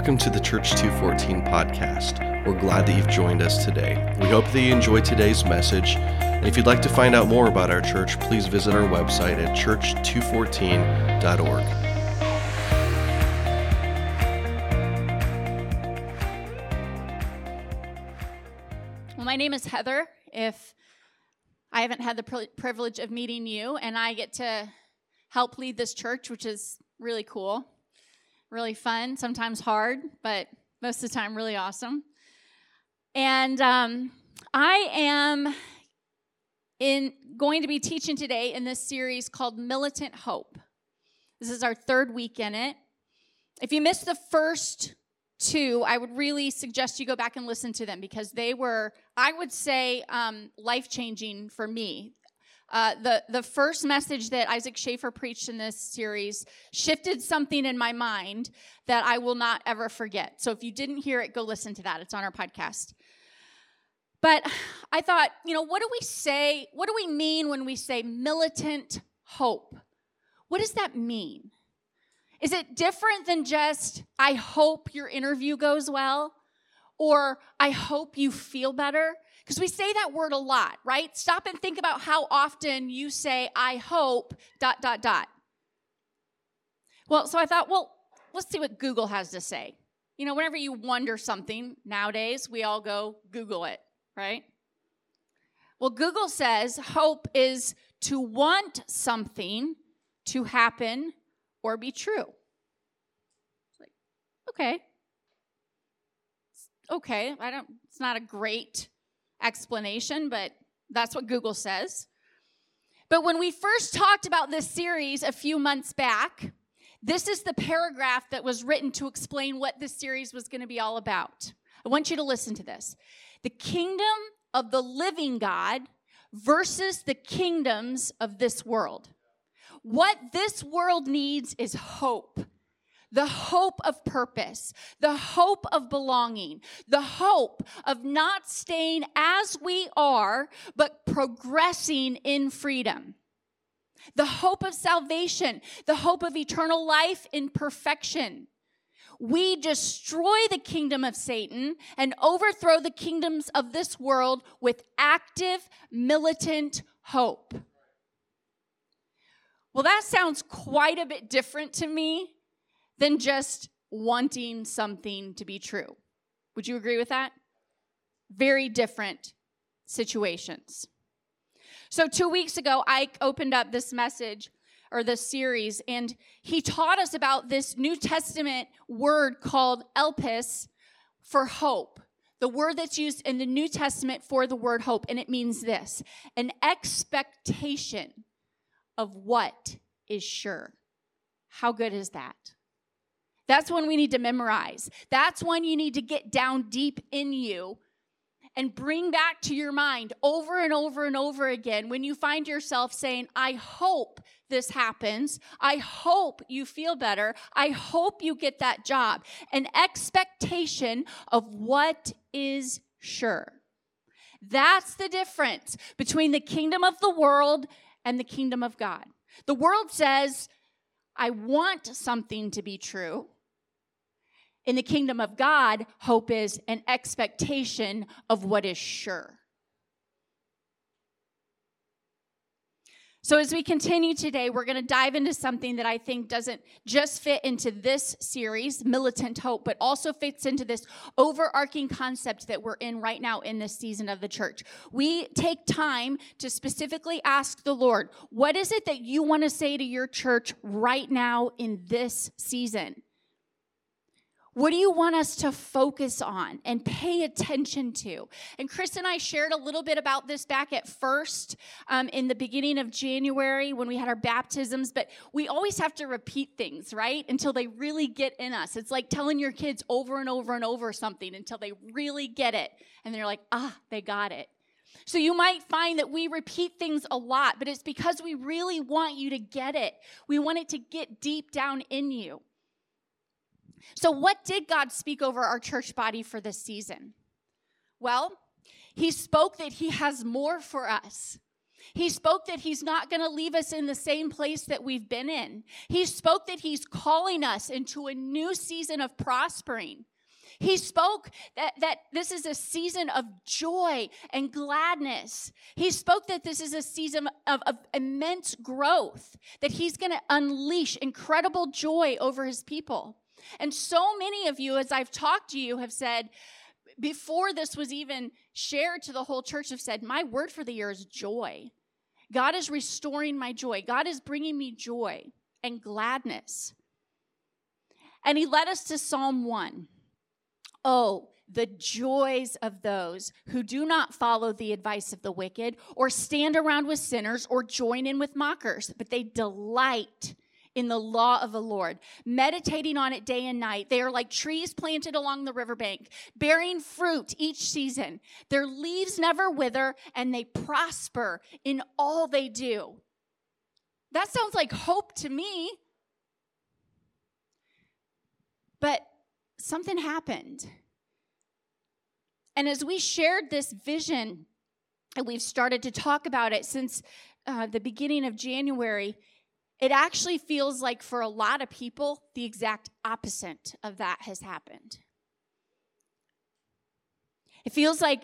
Welcome to the Church 214 podcast. We're glad that you've joined us today. We hope that you enjoyed today's message. And if you'd like to find out more about our church, please visit our website at church214.org. Well, my name is Heather. If I haven't had the privilege of meeting you, and I get to help lead this church, which is really cool really fun, sometimes hard, but most of the time really awesome. And um, I am in going to be teaching today in this series called Militant Hope. This is our third week in it. If you missed the first two, I would really suggest you go back and listen to them because they were, I would say, um, life changing for me. Uh, the, the first message that Isaac Schaefer preached in this series shifted something in my mind that I will not ever forget. So if you didn't hear it, go listen to that. It's on our podcast. But I thought, you know, what do we say? What do we mean when we say militant hope? What does that mean? Is it different than just, I hope your interview goes well? Or I hope you feel better? Because we say that word a lot, right? Stop and think about how often you say, I hope, dot, dot, dot. Well, so I thought, well, let's see what Google has to say. You know, whenever you wonder something nowadays, we all go Google it, right? Well, Google says hope is to want something to happen or be true. It's like, okay. Okay, I don't, it's not a great explanation, but that's what Google says. But when we first talked about this series a few months back, this is the paragraph that was written to explain what this series was going to be all about. I want you to listen to this. The kingdom of the living God versus the kingdoms of this world. What this world needs is hope the hope of purpose, the hope of belonging, the hope of not staying as we are, but progressing in freedom. The hope of salvation, the hope of eternal life in perfection. We destroy the kingdom of Satan and overthrow the kingdoms of this world with active, militant hope. Well, that sounds quite a bit different to me than just wanting something to be true. Would you agree with that? Very different situations. So, two weeks ago, Ike opened up this message or this series, and he taught us about this New Testament word called elpis for hope. The word that's used in the New Testament for the word hope, and it means this an expectation of what is sure. How good is that? That's one we need to memorize. That's one you need to get down deep in you and bring back to your mind over and over and over again when you find yourself saying, I hope this happens. I hope you feel better. I hope you get that job. An expectation of what is sure. That's the difference between the kingdom of the world and the kingdom of God. The world says, I want something to be true. In the kingdom of God, hope is an expectation of what is sure. So, as we continue today, we're going to dive into something that I think doesn't just fit into this series, Militant Hope, but also fits into this overarching concept that we're in right now in this season of the church. We take time to specifically ask the Lord, what is it that you want to say to your church right now in this season? What do you want us to focus on and pay attention to? And Chris and I shared a little bit about this back at first um, in the beginning of January when we had our baptisms, but we always have to repeat things, right? Until they really get in us. It's like telling your kids over and over and over something until they really get it. And they're like, ah, they got it. So you might find that we repeat things a lot, but it's because we really want you to get it. We want it to get deep down in you. So, what did God speak over our church body for this season? Well, He spoke that He has more for us. He spoke that He's not going to leave us in the same place that we've been in. He spoke that He's calling us into a new season of prospering. He spoke that, that this is a season of joy and gladness. He spoke that this is a season of, of immense growth, that He's going to unleash incredible joy over His people. And so many of you, as I've talked to you, have said, before this was even shared to the whole church, have said, My word for the year is joy. God is restoring my joy. God is bringing me joy and gladness. And he led us to Psalm 1. Oh, the joys of those who do not follow the advice of the wicked, or stand around with sinners, or join in with mockers, but they delight in the law of the Lord, meditating on it day and night. They are like trees planted along the riverbank, bearing fruit each season. Their leaves never wither, and they prosper in all they do. That sounds like hope to me. But something happened. And as we shared this vision, and we've started to talk about it since uh, the beginning of January, it actually feels like for a lot of people, the exact opposite of that has happened. It feels like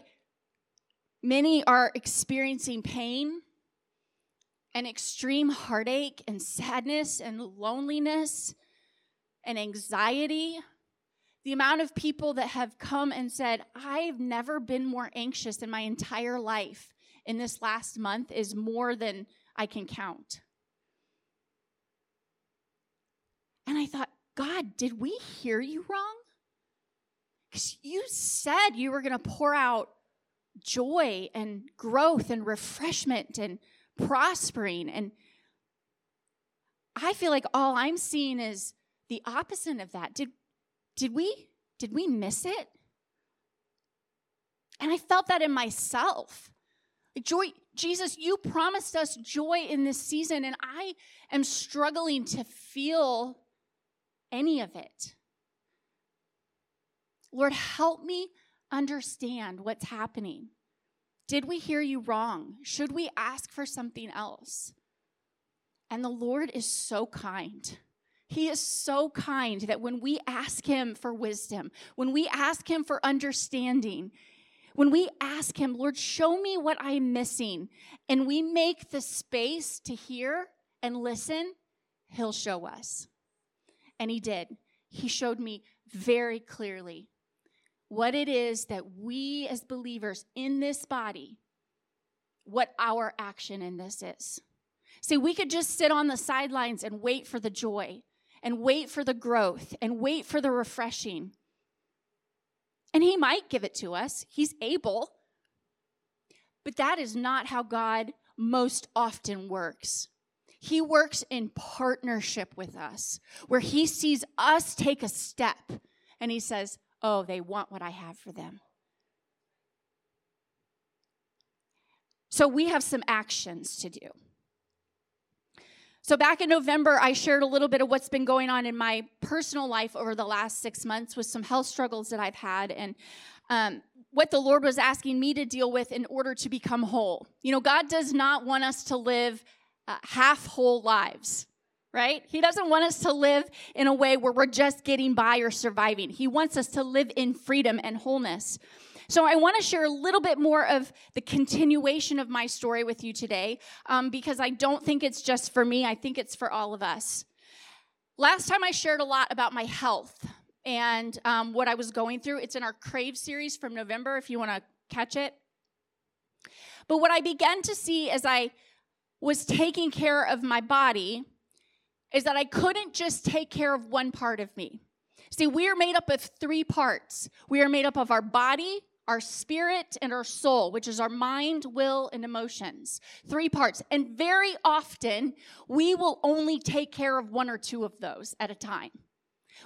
many are experiencing pain and extreme heartache and sadness and loneliness and anxiety. The amount of people that have come and said, I've never been more anxious in my entire life in this last month is more than I can count. And I thought, God, did we hear you wrong? Because you said you were going to pour out joy and growth and refreshment and prospering. And I feel like all I'm seeing is the opposite of that. Did, did we did we miss it? And I felt that in myself. Joy, Jesus, you promised us joy in this season, and I am struggling to feel any of it. Lord, help me understand what's happening. Did we hear you wrong? Should we ask for something else? And the Lord is so kind. He is so kind that when we ask Him for wisdom, when we ask Him for understanding, when we ask Him, Lord, show me what I'm missing, and we make the space to hear and listen, He'll show us. And he did. He showed me very clearly what it is that we as believers in this body, what our action in this is. See, we could just sit on the sidelines and wait for the joy and wait for the growth and wait for the refreshing. And he might give it to us, he's able. But that is not how God most often works. He works in partnership with us, where He sees us take a step and He says, Oh, they want what I have for them. So we have some actions to do. So, back in November, I shared a little bit of what's been going on in my personal life over the last six months with some health struggles that I've had and um, what the Lord was asking me to deal with in order to become whole. You know, God does not want us to live uh, half whole lives, right? He doesn't want us to live in a way where we're just getting by or surviving. He wants us to live in freedom and wholeness. So, I want to share a little bit more of the continuation of my story with you today um, because I don't think it's just for me, I think it's for all of us. Last time I shared a lot about my health and um, what I was going through. It's in our Crave series from November if you want to catch it. But what I began to see as I was taking care of my body is that I couldn't just take care of one part of me. See, we are made up of three parts we are made up of our body, our spirit, and our soul, which is our mind, will, and emotions. Three parts. And very often, we will only take care of one or two of those at a time.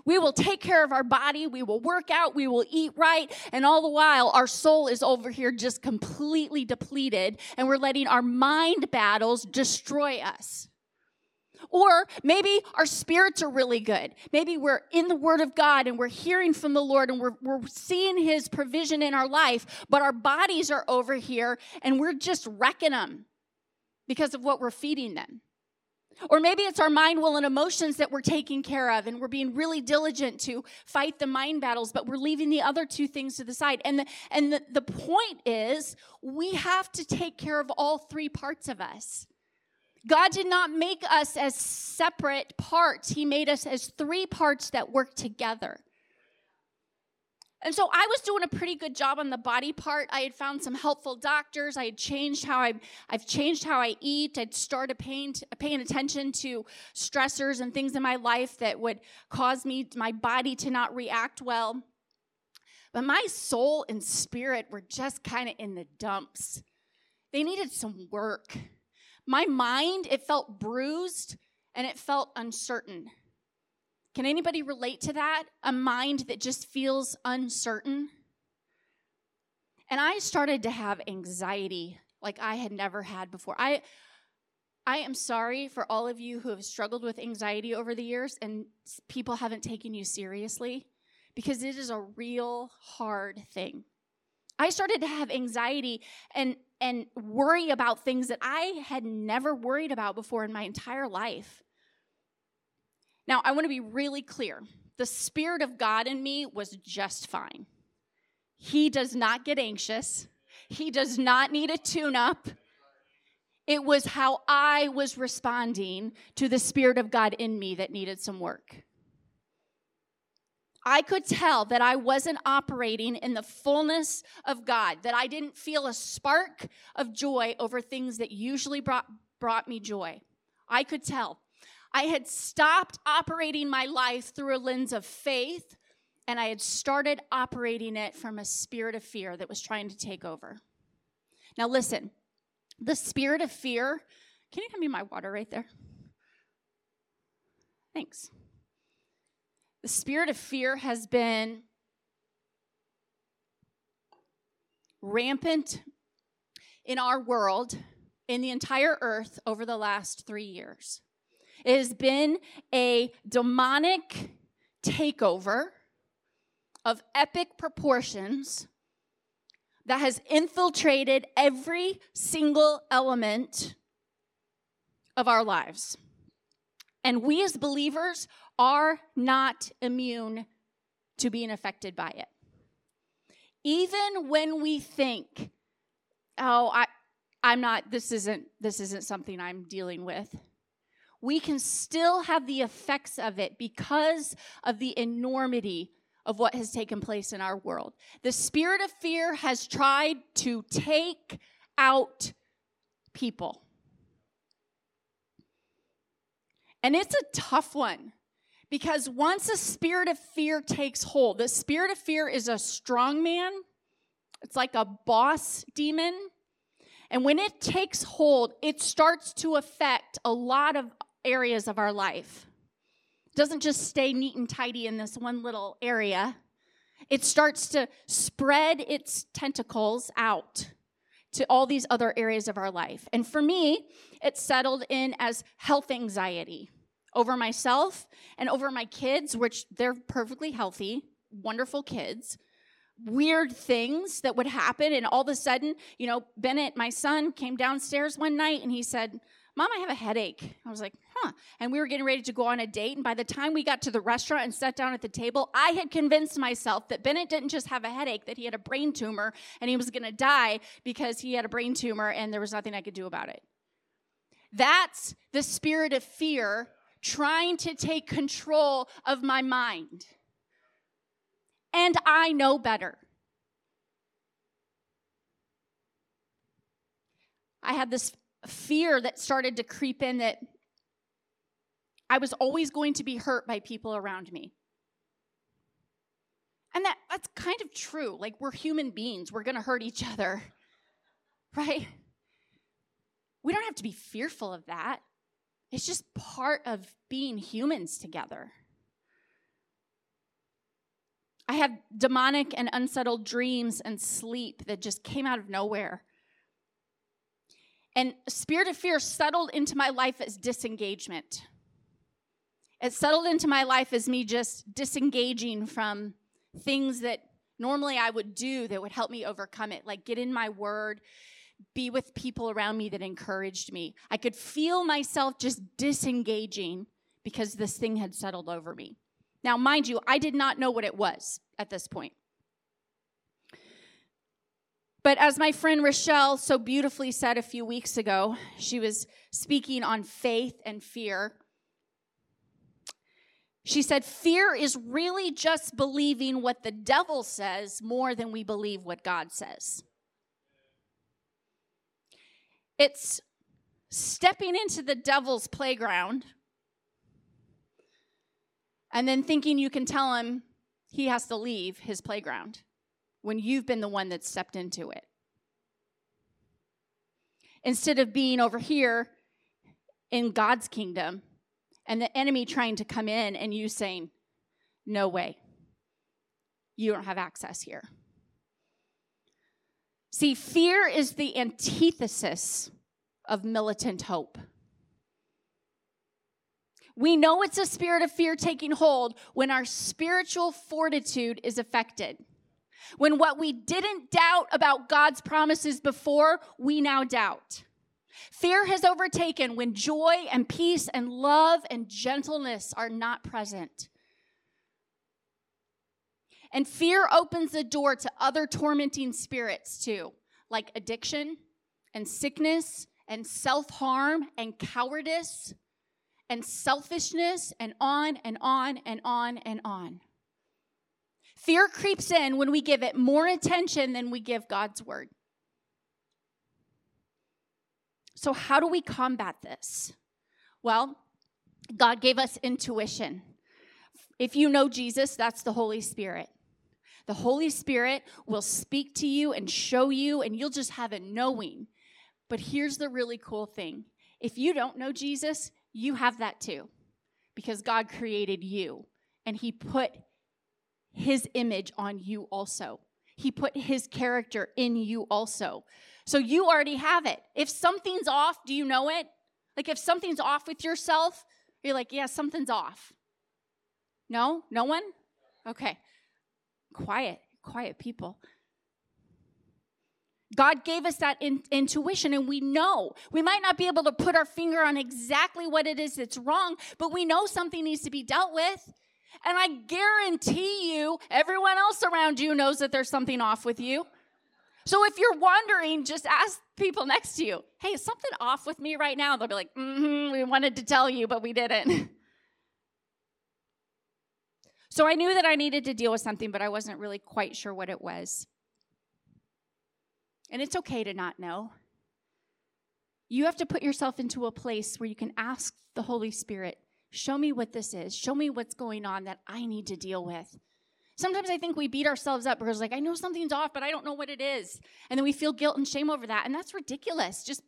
We will take care of our body, we will work out, we will eat right, and all the while our soul is over here just completely depleted, and we're letting our mind battles destroy us. Or maybe our spirits are really good. Maybe we're in the Word of God and we're hearing from the Lord and we're, we're seeing His provision in our life, but our bodies are over here and we're just wrecking them. because of what we're feeding them. Or maybe it's our mind, will, and emotions that we're taking care of, and we're being really diligent to fight the mind battles, but we're leaving the other two things to the side. And the, and the, the point is, we have to take care of all three parts of us. God did not make us as separate parts, He made us as three parts that work together. And so I was doing a pretty good job on the body part. I had found some helpful doctors. I had changed how I, I've changed how I eat. I'd started paying, paying attention to stressors and things in my life that would cause me, my body to not react well. But my soul and spirit were just kind of in the dumps. They needed some work. My mind, it felt bruised and it felt uncertain. Can anybody relate to that? A mind that just feels uncertain? And I started to have anxiety like I had never had before. I I am sorry for all of you who have struggled with anxiety over the years and people haven't taken you seriously because it is a real hard thing. I started to have anxiety and and worry about things that I had never worried about before in my entire life. Now, I want to be really clear. The Spirit of God in me was just fine. He does not get anxious, He does not need a tune up. It was how I was responding to the Spirit of God in me that needed some work. I could tell that I wasn't operating in the fullness of God, that I didn't feel a spark of joy over things that usually brought, brought me joy. I could tell. I had stopped operating my life through a lens of faith, and I had started operating it from a spirit of fear that was trying to take over. Now, listen, the spirit of fear, can you hand me my water right there? Thanks. The spirit of fear has been rampant in our world, in the entire earth, over the last three years. It has been a demonic takeover of epic proportions that has infiltrated every single element of our lives. And we as believers are not immune to being affected by it. Even when we think, oh, I, I'm not, this isn't, this isn't something I'm dealing with we can still have the effects of it because of the enormity of what has taken place in our world. The spirit of fear has tried to take out people. And it's a tough one because once a spirit of fear takes hold, the spirit of fear is a strong man, it's like a boss demon. And when it takes hold, it starts to affect a lot of areas of our life. It doesn't just stay neat and tidy in this one little area. It starts to spread its tentacles out to all these other areas of our life. And for me, it settled in as health anxiety over myself and over my kids, which they're perfectly healthy, wonderful kids. Weird things that would happen. And all of a sudden, you know, Bennett, my son, came downstairs one night and he said, Mom, I have a headache. I was like, huh. And we were getting ready to go on a date. And by the time we got to the restaurant and sat down at the table, I had convinced myself that Bennett didn't just have a headache, that he had a brain tumor and he was going to die because he had a brain tumor and there was nothing I could do about it. That's the spirit of fear trying to take control of my mind. And I know better. I had this fear that started to creep in that I was always going to be hurt by people around me. And that, that's kind of true. Like, we're human beings, we're to hurt each other, right? We don't have to be fearful of that. It's just part of being humans together. I have demonic and unsettled dreams and sleep that just came out of nowhere. And a spirit of fear settled into my life as disengagement. It settled into my life as me just disengaging from things that normally I would do that would help me overcome it, like get in my word, be with people around me that encouraged me. I could feel myself just disengaging because this thing had settled over me. Now, mind you, I did not know what it was at this point. But as my friend Rochelle so beautifully said a few weeks ago, she was speaking on faith and fear. She said, Fear is really just believing what the devil says more than we believe what God says. It's stepping into the devil's playground and then thinking you can tell him he has to leave his playground when you've been the one that stepped into it. Instead of being over here in God's kingdom and the enemy trying to come in and you saying, No way, you don't have access here. See, fear is the antithesis of militant hope. We know it's a spirit of fear taking hold when our spiritual fortitude is affected. When what we didn't doubt about God's promises before, we now doubt. Fear has overtaken when joy and peace and love and gentleness are not present. And fear opens the door to other tormenting spirits too, like addiction and sickness and self harm and cowardice and selfishness and on and on and on and on. Fear creeps in when we give it more attention than we give God's word. So, how do we combat this? Well, God gave us intuition. If you know Jesus, that's the Holy Spirit. The Holy Spirit will speak to you and show you, and you'll just have a knowing. But here's the really cool thing if you don't know Jesus, you have that too, because God created you and He put his image on you also. He put his character in you also. So you already have it. If something's off, do you know it? Like if something's off with yourself, you're like, yeah, something's off. No? No one? Okay. Quiet, quiet people. God gave us that in, intuition, and we know. We might not be able to put our finger on exactly what it is that's wrong, but we know something needs to be dealt with. And I guarantee you, everyone else around you knows that there's something off with you. So if you're wondering, just ask people next to you, hey, is something off with me right now? They'll be like, mm hmm, we wanted to tell you, but we didn't. so I knew that I needed to deal with something, but I wasn't really quite sure what it was. And it's okay to not know. You have to put yourself into a place where you can ask the Holy Spirit, Show me what this is. Show me what's going on that I need to deal with. Sometimes I think we beat ourselves up because, like, I know something's off, but I don't know what it is. And then we feel guilt and shame over that. And that's ridiculous. Just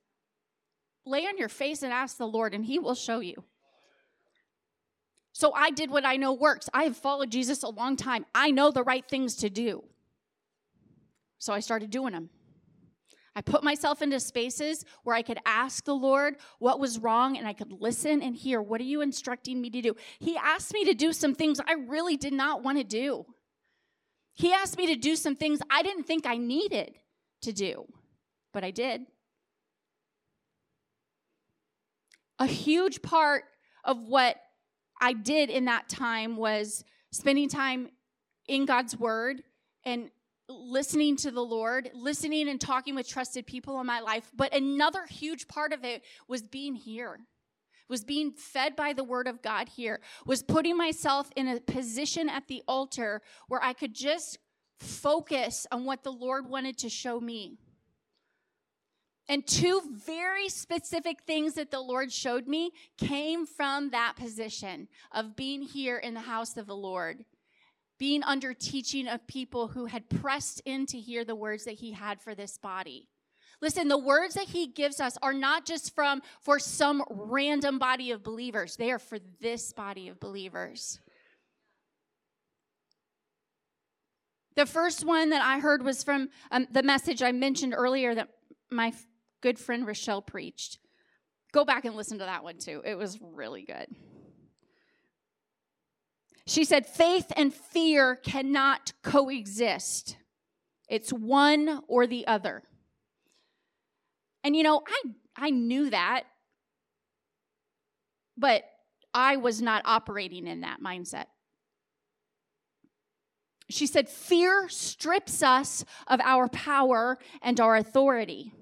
lay on your face and ask the Lord, and He will show you. So I did what I know works. I have followed Jesus a long time. I know the right things to do. So I started doing them. I put myself into spaces where I could ask the Lord what was wrong and I could listen and hear, what are you instructing me to do? He asked me to do some things I really did not want to do. He asked me to do some things I didn't think I needed to do, but I did. A huge part of what I did in that time was spending time in God's Word and listening to the Lord, listening and talking with trusted people in my life. But another huge part of it was being here, was being fed by the word of God here, was putting myself in a position at the altar where I could just focus on what the Lord wanted to show me. And two very specific things that the Lord showed me came from that position of being here in the house of the Lord being under teaching of people who had pressed in to hear the words that he had for this body. Listen, the words that he gives us are not just from for some random body of believers. They are for this body of believers. The first one that I heard was from um, the message I mentioned earlier that my good friend Rochelle preached. Go back and listen to that one too. It was really good. She said, faith and fear cannot coexist, it's one or the other. And you know, I I knew that, but I was not operating in that mindset. She said, Fear strips us of our power and our authority.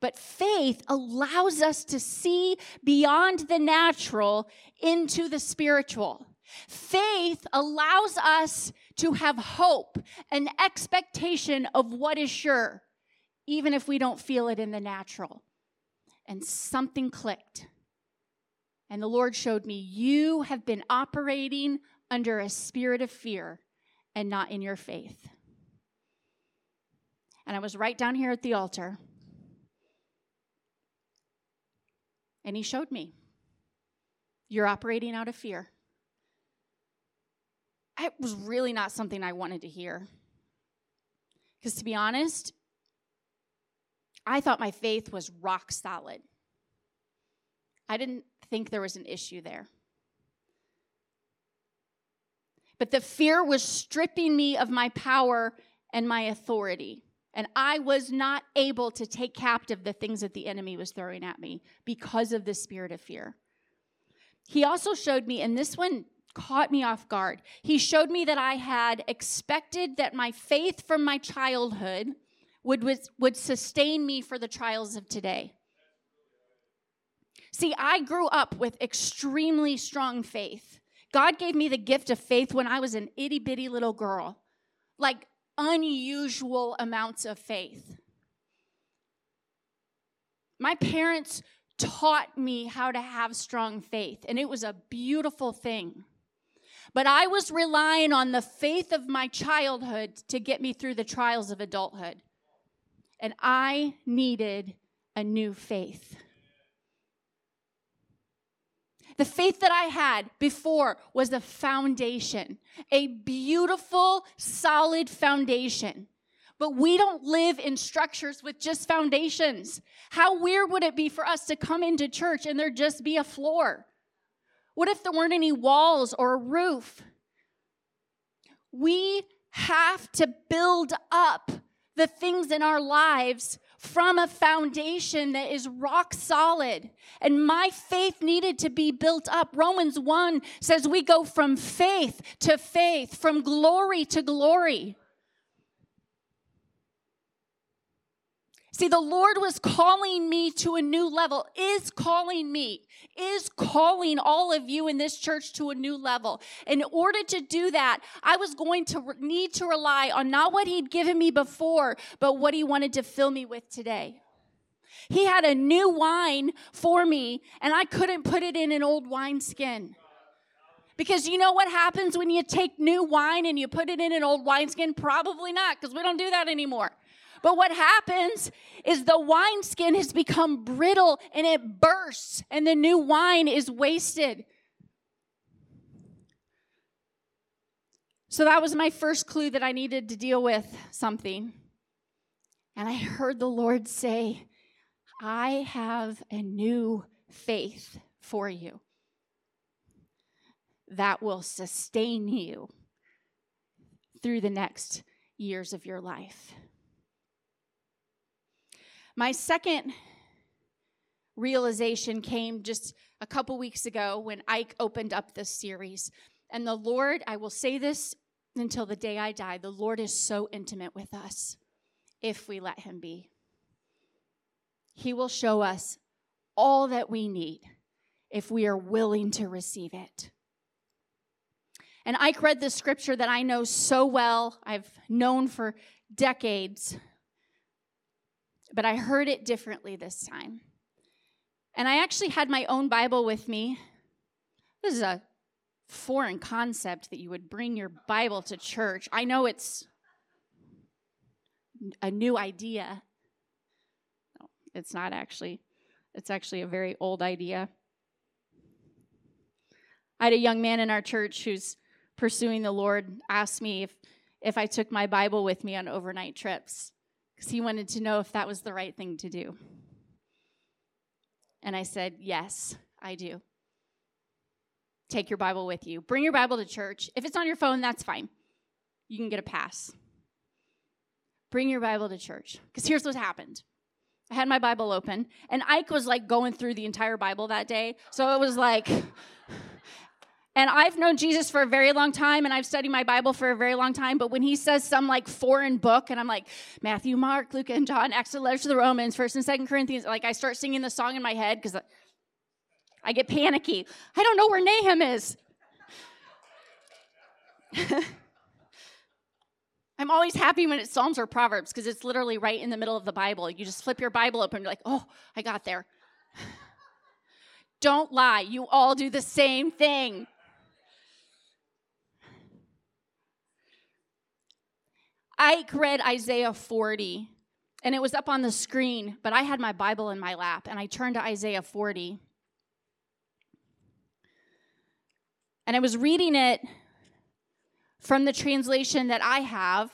But faith allows us to see beyond the natural into the spiritual. Faith allows us to have hope, an expectation of what is sure, even if we don't feel it in the natural. And something clicked. And the Lord showed me, You have been operating under a spirit of fear and not in your faith. And I was right down here at the altar. And he showed me, You're operating out of fear. It was really not something I wanted to hear. Because to be honest, I thought my faith was rock solid. I didn't think there was an issue there. But the fear was stripping me of my power and my authority. And I was not able to take captive the things that the enemy was throwing at me because of the spirit of fear. He also showed me, and this one caught me off guard. He showed me that I had expected that my faith from my childhood would, would sustain me for the trials of today. See, I grew up with extremely strong faith. God gave me the gift of faith when I was an itty bitty little girl, like unusual amounts of faith. My parents taught me how to have strong faith, and it was a beautiful thing. But I was relying on the faith of my childhood to get me through the trials of adulthood. And I needed a new faith. The faith that I had before was a foundation, a beautiful, solid foundation. But we don't live in structures with just foundations. How weird would it be for us to come into church and there just be a floor? What if there weren't any walls or a roof? We have to build up the things in our lives from a foundation that is rock solid. And my faith needed to be built up. Romans 1 says we go from faith to faith, from glory to glory. See, the Lord was calling me to a new level, is calling me, is calling all of you in this church to a new level. In order to do that, I was going to need to rely on not what He'd given me before, but what He wanted to fill me with today. He had a new wine for me, and I couldn't put it in an old wineskin. Because you know what happens when you take new wine and you put it in an old wineskin? Probably not, because we don't do that anymore. But what happens is the wineskin has become brittle and it bursts, and the new wine is wasted. So that was my first clue that I needed to deal with something. And I heard the Lord say, I have a new faith for you that will sustain you through the next years of your life. My second realization came just a couple weeks ago when Ike opened up this series. And the Lord, I will say this until the day I die, the Lord is so intimate with us if we let Him be. He will show us all that we need if we are willing to receive it. And Ike read the scripture that I know so well, I've known for decades but I heard it differently this time. And I actually had my own Bible with me. This is a foreign concept that you would bring your Bible to church. I know it's a new idea. No, it's not actually. It's actually a very old idea. I had a young man in our church who's pursuing the Lord ask me if if I took my Bible with me on overnight trips because he wanted to know if that was the right thing to do. And I said, Yes, I do. Take your Bible with you. Bring your Bible to church. If it's on your phone, that's fine. You can get a pass. Bring your Bible to church. Because here's what happened I had my Bible open, and Ike was like going through the entire Bible that day. So it was like, and I've known Jesus for a very long time, and I've studied my Bible for a very long time. But when he says some like foreign book, and I'm like Matthew, Mark, Luke, and John, Acts, the letters to the Romans, First and Second Corinthians, like I start singing the song in my head because I get panicky. I don't know where Nahum is. I'm always happy when it's Psalms or Proverbs because it's literally right in the middle of the Bible. You just flip your Bible open, you're like, oh, I got there. Don't lie. You all do the same thing. Ike read Isaiah 40, and it was up on the screen, but I had my Bible in my lap, and I turned to Isaiah 40. And I was reading it from the translation that I have.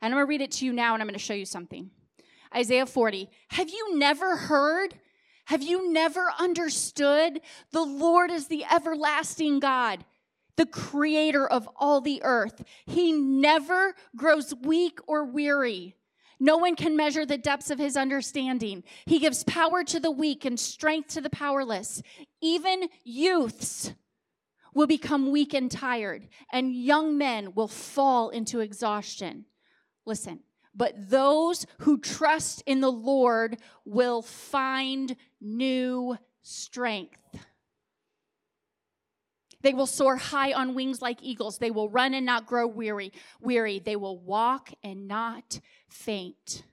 And I'm going to read it to you now and I'm going to show you something. Isaiah 40. Have you never heard? Have you never understood? The Lord is the everlasting God, the creator of all the earth. He never grows weak or weary. No one can measure the depths of his understanding. He gives power to the weak and strength to the powerless. Even youths will become weak and tired, and young men will fall into exhaustion. Listen, but those who trust in the Lord will find new strength. They will soar high on wings like eagles. They will run and not grow weary. Weary. They will walk and not faint.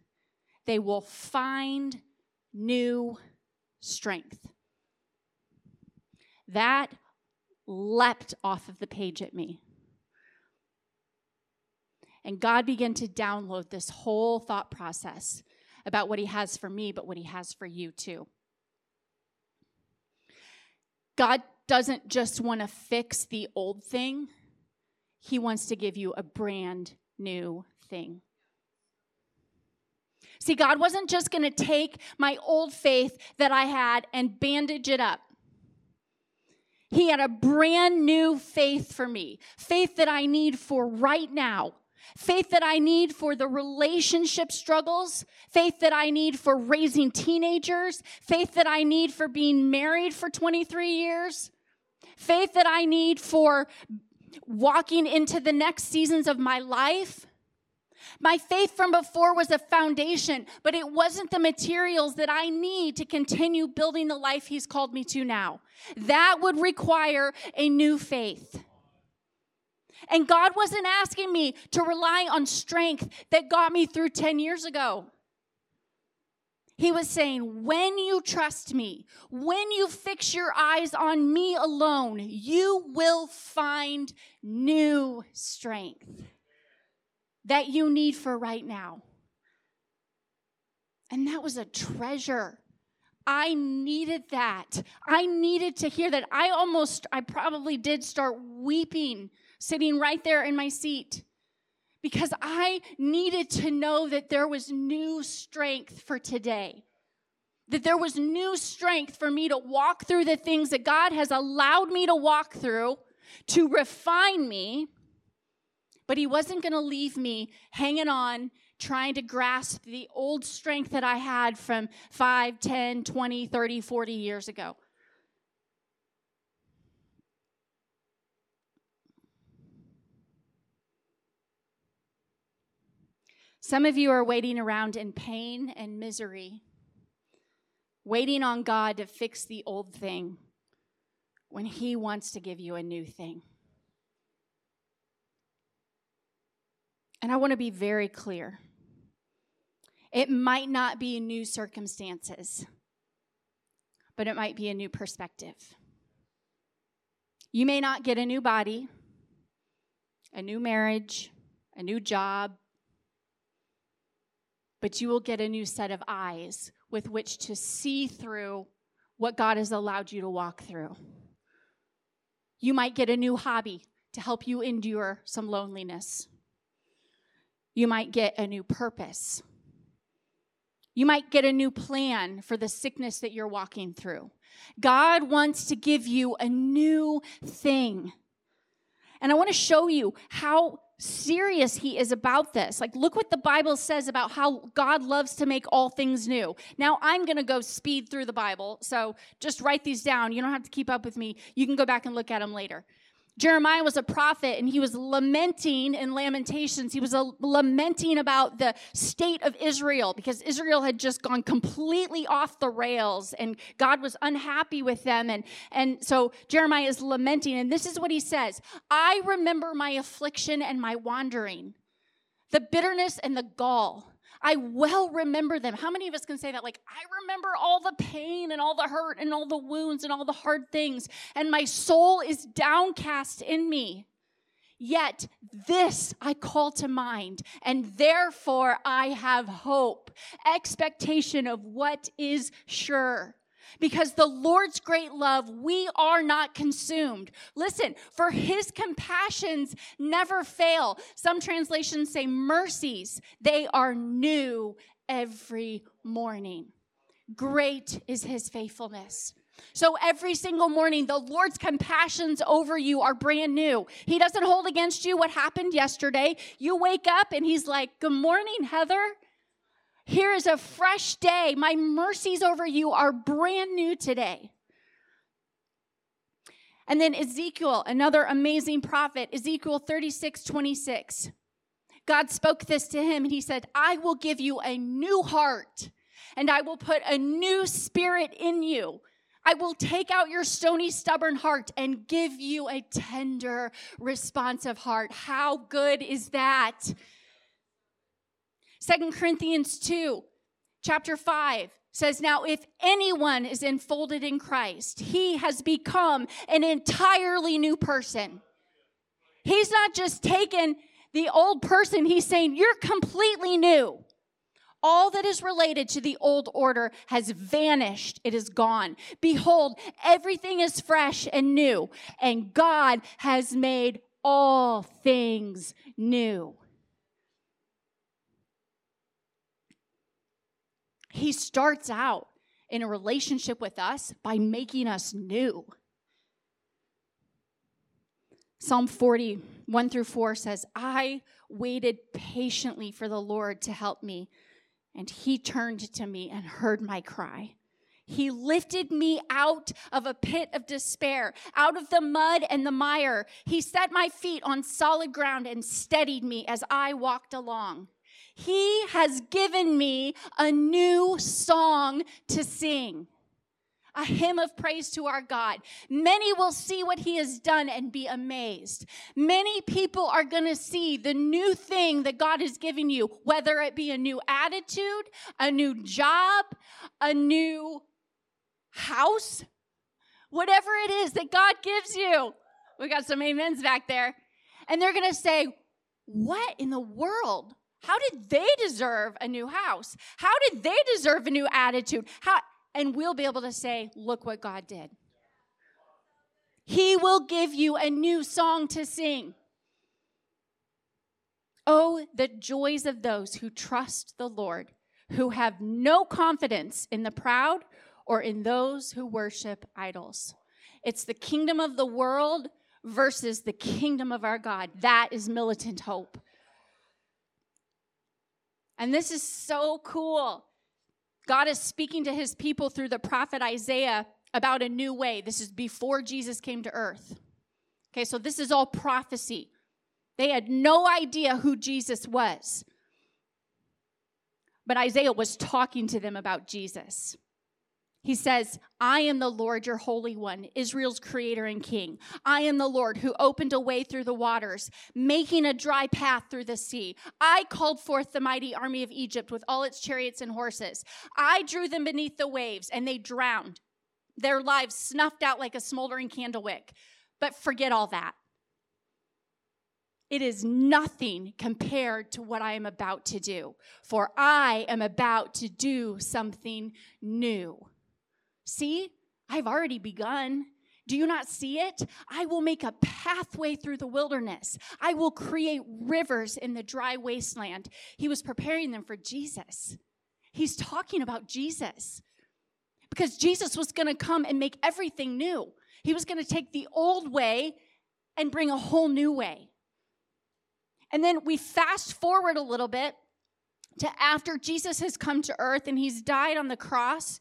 They will find new strength. That leapt off of the page at me. And God began to download this whole thought process about what He has for me, but what He has for you too. God doesn't just want to fix the old thing, He wants to give you a brand new thing. See, God wasn't just going to take my old faith that I had and bandage it up. He had a brand new faith for me, faith that I need for right now, faith that I need for the relationship struggles, faith that I need for raising teenagers, faith that I need for being married for 23 years, faith that I need for walking into the next seasons of my life. My faith from before was a foundation, but it wasn't the materials that I need to continue building the life He's called me to now. That would require a new faith. And God wasn't asking me to rely on strength that got me through 10 years ago. He was saying, when you trust me, when you fix your eyes on me alone, you will find new strength that you need for right now. And that was a treasure. I needed that. I needed to hear that. I almost, I probably did start weeping sitting right there in my seat because I needed to know that there was new strength for today. That there was new strength for me to walk through the things that God has allowed me to walk through to refine me but he wasn't going to leave me hanging on, trying to grasp the old strength that I had from 5, 10, 20, 30, 40 years ago. Some of you are waiting around in pain and misery, waiting on God to fix the old thing when He wants to give you a new thing. And I want to be very clear. It might not be new circumstances, but it might be a new perspective. You may not get a new body, a new marriage, a new job, but you will get a new set of eyes with which to see through what God has allowed you to walk through. You might get a new hobby to help you endure some loneliness. You might get a new purpose. You might get a new plan for the sickness that you're walking through. God wants to give you a new thing. And I want to show you how serious he is about this. Like, look what the Bible says about how God loves to make all things new. Now, I'm going to go speed through the Bible, so just write these down. You don't have to keep up with me. You can go back and look at them later. Jeremiah was a prophet and he was lamenting in Lamentations. He was a, lamenting about the state of Israel because Israel had just gone completely off the rails and God was unhappy with them. And, and so Jeremiah is lamenting. And this is what he says I remember my affliction and my wandering, the bitterness and the gall. I well remember them. How many of us can say that? Like, I remember all the pain and all the hurt and all the wounds and all the hard things, and my soul is downcast in me. Yet this I call to mind, and therefore I have hope, expectation of what is sure because the Lord's great love, we are not consumed. Listen, for his compassions never fail. Some translations say mercies, they are new every morning. Great is his faithfulness. So every single morning, the Lord's compassions over you are brand new. He doesn't hold against you what happened yesterday. You wake up and He's like, Good morning, Heather. Here is a fresh day. My mercies over you are brand new today. And then Ezekiel, another amazing prophet, Ezekiel 36 26. God spoke this to him and he said, I will give you a new heart and I will put a new spirit in you. I will take out your stony, stubborn heart and give you a tender, responsive heart. How good is that? Second Corinthians 2, chapter 5 says, Now, if anyone is enfolded in Christ, he has become an entirely new person. He's not just taken the old person, he's saying, You're completely new. All that is related to the old order has vanished. It is gone. Behold, everything is fresh and new, and God has made all things new. He starts out in a relationship with us by making us new. Psalm 40, 1 through 4 says, I waited patiently for the Lord to help me, and he turned to me and heard my cry. He lifted me out of a pit of despair, out of the mud and the mire. He set my feet on solid ground and steadied me as I walked along. He has given me a new song to sing, a hymn of praise to our God. Many will see what He has done and be amazed. Many people are going to see the new thing that God is giving you, whether it be a new attitude, a new job, a new house, whatever it is that God gives you. We got some amens back there. And they're going to say, What in the world? How did they deserve a new house? How did they deserve a new attitude? How and we'll be able to say, look what God did. He will give you a new song to sing. Oh, the joys of those who trust the Lord, who have no confidence in the proud or in those who worship idols. It's the kingdom of the world versus the kingdom of our God. That is militant hope. And this is so cool. God is speaking to his people through the prophet Isaiah about a new way. This is before Jesus came to earth. Okay, so this is all prophecy. They had no idea who Jesus was. But Isaiah was talking to them about Jesus. He says, I am the Lord, your Holy One, Israel's creator and king. I am the Lord who opened a way through the waters, making a dry path through the sea. I called forth the mighty army of Egypt with all its chariots and horses. I drew them beneath the waves, and they drowned, their lives snuffed out like a smoldering candle wick. But forget all that. It is nothing compared to what I am about to do, for I am about to do something new. See, I've already begun. Do you not see it? I will make a pathway through the wilderness. I will create rivers in the dry wasteland. He was preparing them for Jesus. He's talking about Jesus because Jesus was going to come and make everything new. He was going to take the old way and bring a whole new way. And then we fast forward a little bit to after Jesus has come to earth and he's died on the cross.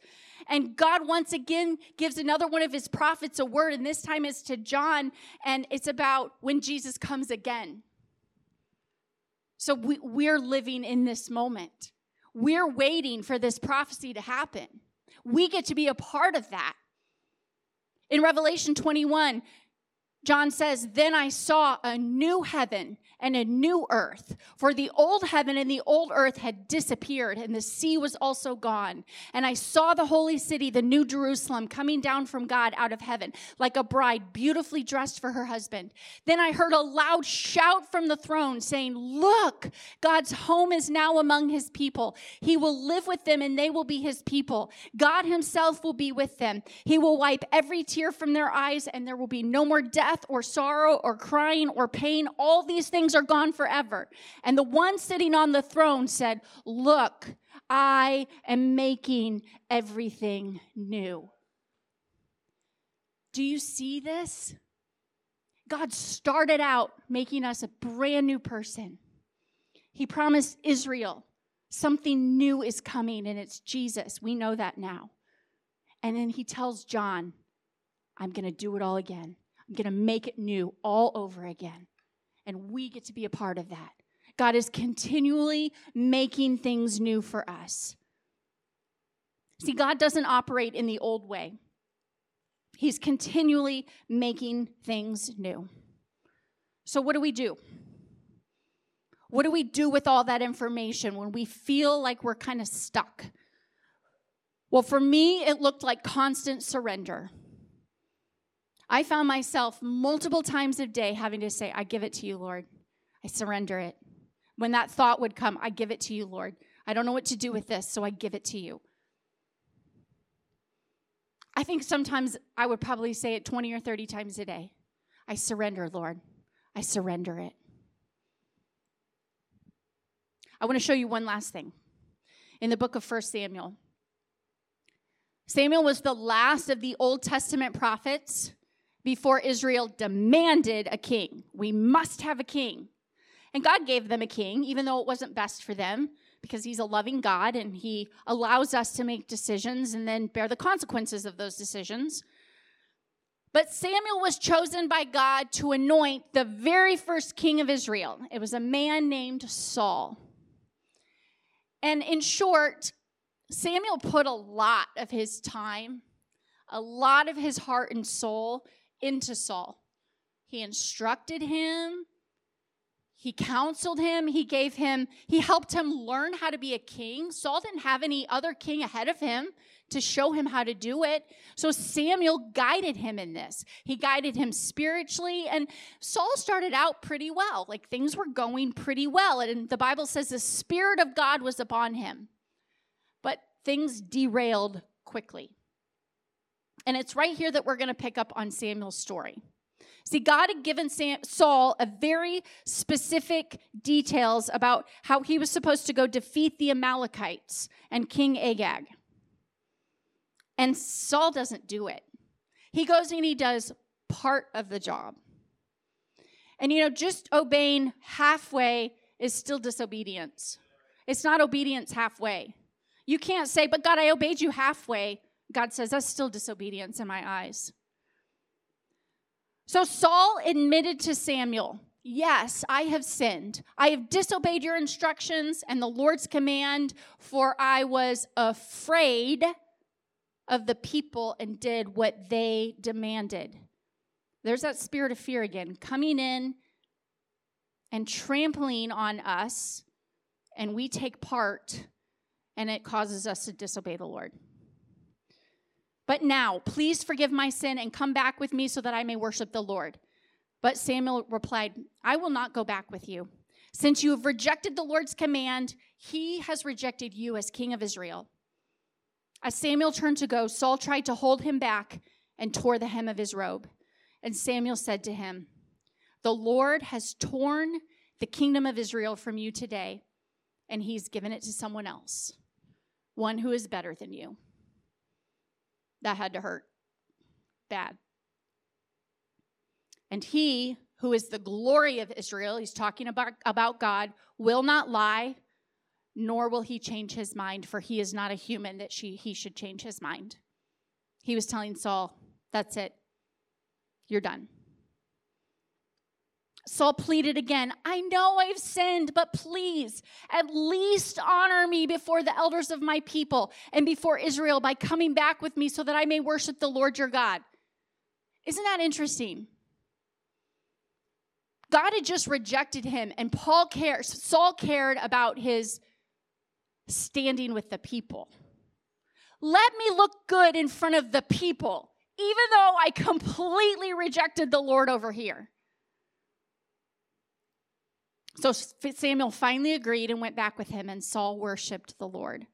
And God once again gives another one of his prophets a word, and this time it's to John, and it's about when Jesus comes again. So we, we're living in this moment. We're waiting for this prophecy to happen. We get to be a part of that. In Revelation 21, John says, Then I saw a new heaven and a new earth. For the old heaven and the old earth had disappeared, and the sea was also gone. And I saw the holy city, the new Jerusalem, coming down from God out of heaven, like a bride beautifully dressed for her husband. Then I heard a loud shout from the throne saying, Look, God's home is now among his people. He will live with them, and they will be his people. God himself will be with them. He will wipe every tear from their eyes, and there will be no more death or sorrow or crying or pain. All these things things are gone forever. And the one sitting on the throne said, Look, I am making everything new. Do you see this? God started out making us a brand new person. He promised Israel something new is coming, and it's Jesus. We know that now. And then he tells John, I'm going to do it all again. I'm going to make it new all over again and we get to be a part of that. God is continually making things new for us. See, God doesn't operate in the old way, He's continually making things new. So, what do we do? What do we do with all that information when we feel like we're kind of stuck? Well, for me, it looked like constant surrender. I found myself multiple times a day having to say, I give it to you, Lord. I surrender it. When that thought would come, I give it to you, Lord. I don't know what to do with this, so I give it to you. I think sometimes I would probably say it 20 or 30 times a day. I surrender, Lord. I surrender it. I want to show you one last thing. In the book of 1 Samuel, Samuel was the last of the Old Testament prophets before Israel demanded a king. We must have a king. And God gave them a king, even though it wasn't best for them, because He's a loving God and He allows us to make decisions and then bear the consequences of those decisions. But Samuel was chosen by God to anoint the very first king of Israel. It was a man named Saul. And in short, Samuel put a lot of his time, a lot of his heart and soul into Saul. He instructed him, he counseled him, he gave him, he helped him learn how to be a king. Saul didn't have any other king ahead of him to show him how to do it. So Samuel guided him in this. He guided him spiritually, and Saul started out pretty well. Like things were going pretty well. And the Bible says the Spirit of God was upon him. But things derailed quickly. And it's right here that we're going to pick up on Samuel's story. See, God had given Sam, Saul a very specific details about how he was supposed to go defeat the Amalekites and King Agag. And Saul doesn't do it. He goes and he does part of the job. And you know, just obeying halfway is still disobedience. It's not obedience halfway. You can't say, but God, I obeyed you halfway. God says, that's still disobedience in my eyes. So Saul admitted to Samuel, Yes, I have sinned. I have disobeyed your instructions and the Lord's command, for I was afraid of the people and did what they demanded. There's that spirit of fear again coming in and trampling on us, and we take part, and it causes us to disobey the Lord. But now, please forgive my sin and come back with me so that I may worship the Lord. But Samuel replied, I will not go back with you. Since you have rejected the Lord's command, he has rejected you as king of Israel. As Samuel turned to go, Saul tried to hold him back and tore the hem of his robe. And Samuel said to him, The Lord has torn the kingdom of Israel from you today, and he's given it to someone else, one who is better than you. That had to hurt bad. And he who is the glory of Israel, he's talking about, about God, will not lie, nor will he change his mind, for he is not a human that she, he should change his mind. He was telling Saul, That's it. You're done. Saul pleaded again, I know I've sinned, but please at least honor me before the elders of my people and before Israel by coming back with me so that I may worship the Lord your God. Isn't that interesting? God had just rejected him, and Paul cares, Saul cared about his standing with the people. Let me look good in front of the people, even though I completely rejected the Lord over here. So Samuel finally agreed and went back with him, and Saul worshiped the Lord.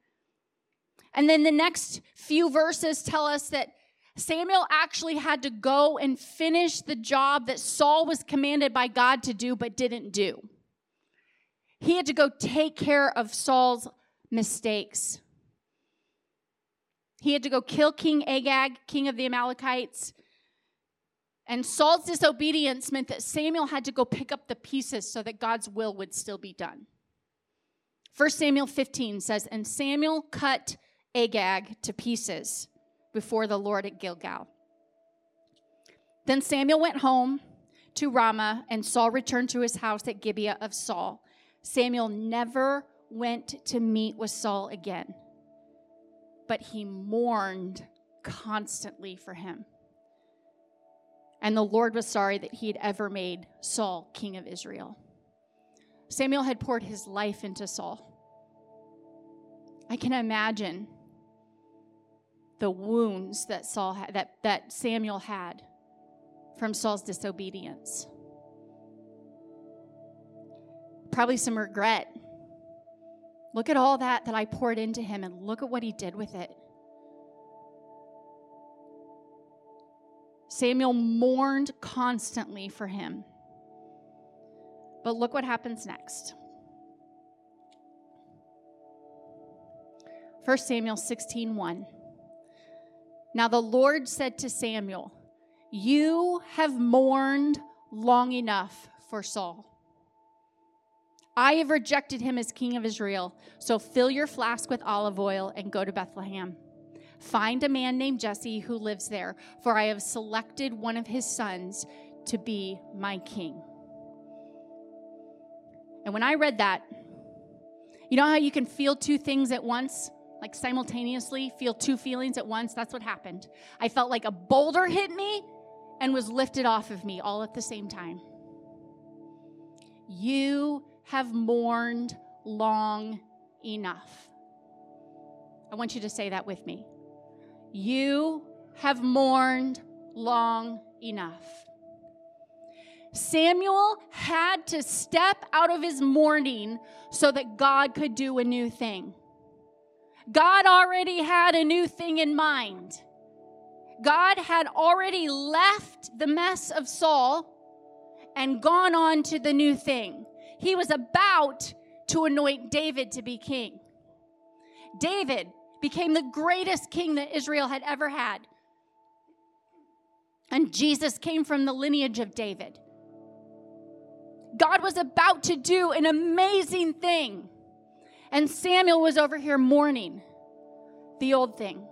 And then the next few verses tell us that Samuel actually had to go and finish the job that Saul was commanded by God to do but didn't do. He had to go take care of Saul's mistakes. He had to go kill King Agag, king of the Amalekites. And Saul's disobedience meant that Samuel had to go pick up the pieces so that God's will would still be done. 1 Samuel 15 says, And Samuel cut Agag to pieces before the Lord at Gilgal. Then Samuel went home to Ramah, and Saul returned to his house at Gibeah of Saul. Samuel never went to meet with Saul again, but he mourned constantly for him. And the Lord was sorry that he had ever made Saul king of Israel. Samuel had poured his life into Saul. I can imagine the wounds that Saul had, that, that Samuel had from Saul's disobedience. Probably some regret. Look at all that that I poured into him and look at what he did with it. Samuel mourned constantly for him. But look what happens next. 1 Samuel 16 1. Now the Lord said to Samuel, You have mourned long enough for Saul. I have rejected him as king of Israel. So fill your flask with olive oil and go to Bethlehem. Find a man named Jesse who lives there, for I have selected one of his sons to be my king. And when I read that, you know how you can feel two things at once? like simultaneously feel two feelings at once. That's what happened. I felt like a boulder hit me and was lifted off of me all at the same time. You have mourned long enough. I want you to say that with me. You have mourned long enough. Samuel had to step out of his mourning so that God could do a new thing. God already had a new thing in mind. God had already left the mess of Saul and gone on to the new thing. He was about to anoint David to be king. David became the greatest king that Israel had ever had. And Jesus came from the lineage of David. God was about to do an amazing thing. And Samuel was over here mourning the old thing.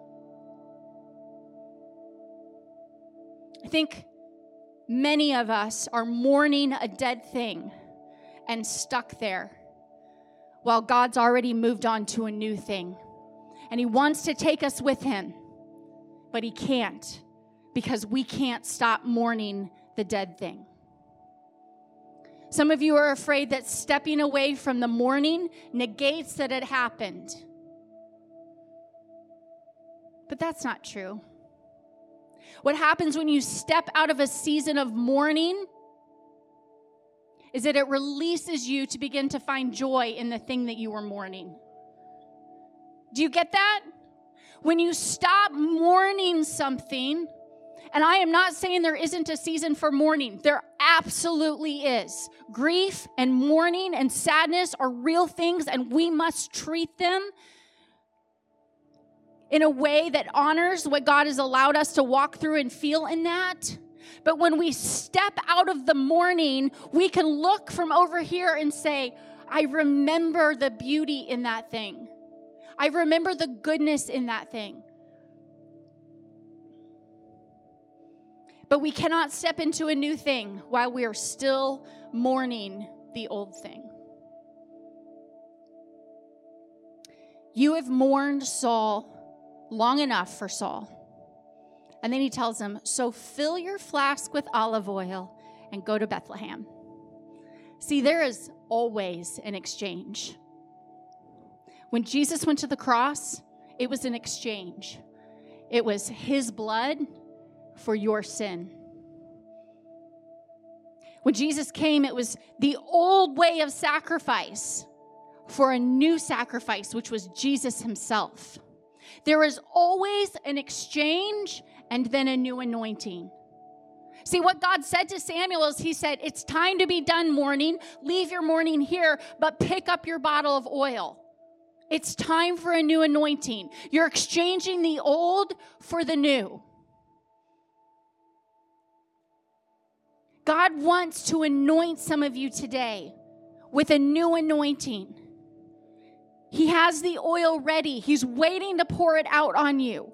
I think many of us are mourning a dead thing and stuck there while God's already moved on to a new thing. And He wants to take us with Him, but He can't because we can't stop mourning the dead thing. Some of you are afraid that stepping away from the mourning negates that it happened. But that's not true. What happens when you step out of a season of mourning is that it releases you to begin to find joy in the thing that you were mourning. Do you get that? When you stop mourning something, and I am not saying there isn't a season for mourning, there absolutely is. Grief and mourning and sadness are real things, and we must treat them in a way that honors what God has allowed us to walk through and feel in that. But when we step out of the mourning, we can look from over here and say, I remember the beauty in that thing. I remember the goodness in that thing. But we cannot step into a new thing while we are still mourning the old thing. You have mourned Saul long enough for Saul. And then he tells him, So fill your flask with olive oil and go to Bethlehem. See, there is always an exchange. When Jesus went to the cross, it was an exchange. It was his blood for your sin. When Jesus came, it was the old way of sacrifice for a new sacrifice, which was Jesus himself. There is always an exchange and then a new anointing. See, what God said to Samuel is He said, It's time to be done mourning. Leave your mourning here, but pick up your bottle of oil. It's time for a new anointing. You're exchanging the old for the new. God wants to anoint some of you today with a new anointing. He has the oil ready, He's waiting to pour it out on you.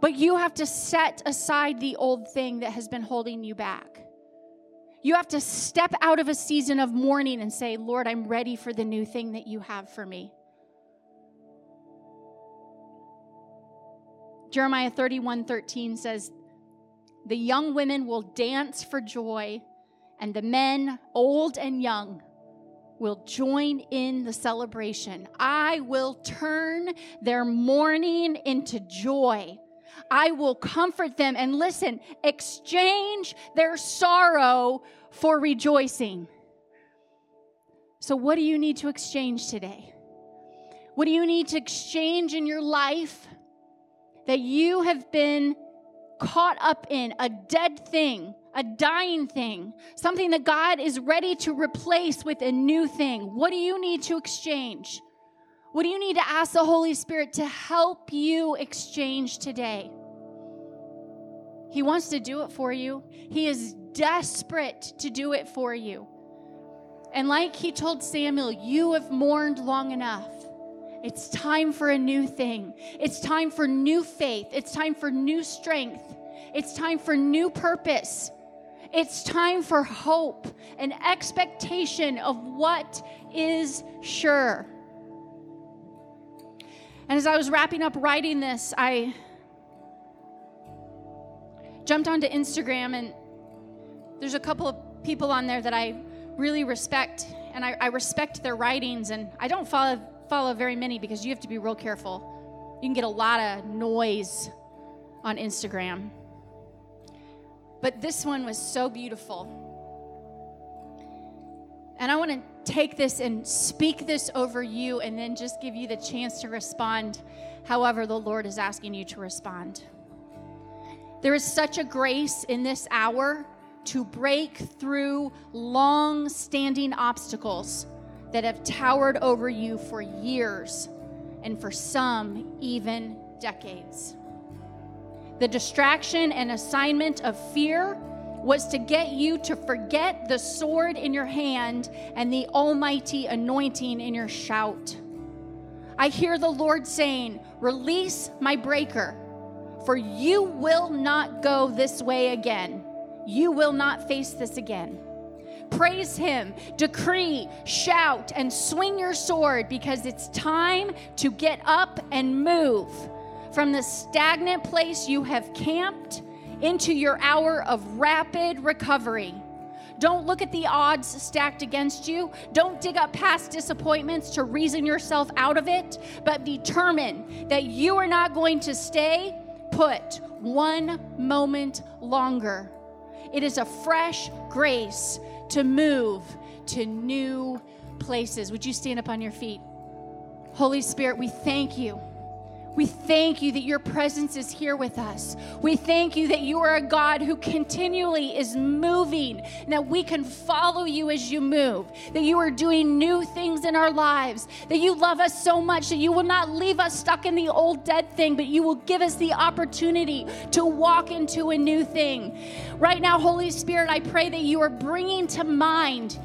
But you have to set aside the old thing that has been holding you back. You have to step out of a season of mourning and say, Lord, I'm ready for the new thing that you have for me. Jeremiah 31 13 says, the young women will dance for joy, and the men, old and young, will join in the celebration. I will turn their mourning into joy. I will comfort them and listen, exchange their sorrow for rejoicing. So, what do you need to exchange today? What do you need to exchange in your life that you have been caught up in, a dead thing, a dying thing, something that God is ready to replace with a new thing. What do you need to exchange? What do you need to ask the Holy Spirit to help you exchange today? He wants to do it for you. He is desperate to do it for you. And like he told Samuel, you have mourned long enough. It's time for a new thing. It's time for new faith. It's time for new strength. It's time for new purpose. It's time for hope and expectation of what is sure. And as I was wrapping up writing this, I jumped onto Instagram, and there's a couple of people on there that I really respect, and I, I respect their writings, and I don't follow follow very many because you have to be real careful. You can get a lot of noise on Instagram. But this one was so beautiful. And I want to take this and speak this over you and then just give you the chance to respond however the Lord is asking you to respond. There is such a grace in this hour to break through long standing obstacles that have towered over you for years and for some, even decades. The distraction and assignment of fear was to get you to forget the sword in your hand and the almighty anointing in your shout. I hear the Lord saying, Release my breaker, for you will not go this way again. You will not face this again. Praise Him, decree, shout, and swing your sword because it's time to get up and move from the stagnant place you have camped into your hour of rapid recovery. Don't look at the odds stacked against you. Don't dig up past disappointments to reason yourself out of it, but determine that you are not going to stay put one moment longer. It is a fresh grace to move to new places. Would you stand up on your feet? Holy Spirit, we thank you. We thank you that your presence is here with us. We thank you that you are a God who continually is moving, and that we can follow you as you move, that you are doing new things in our lives, that you love us so much that you will not leave us stuck in the old dead thing, but you will give us the opportunity to walk into a new thing. Right now, Holy Spirit, I pray that you are bringing to mind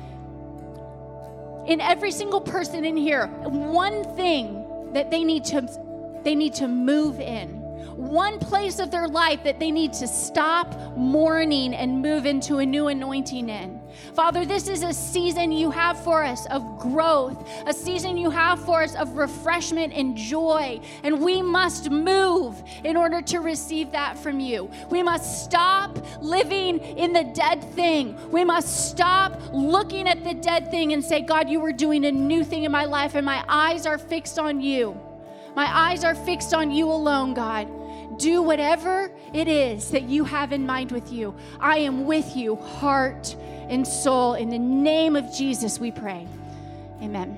in every single person in here one thing that they need to they need to move in. One place of their life that they need to stop mourning and move into a new anointing in. Father, this is a season you have for us of growth, a season you have for us of refreshment and joy. And we must move in order to receive that from you. We must stop living in the dead thing. We must stop looking at the dead thing and say, God, you are doing a new thing in my life, and my eyes are fixed on you. My eyes are fixed on you alone, God. Do whatever it is that you have in mind with you. I am with you, heart and soul. In the name of Jesus, we pray. Amen.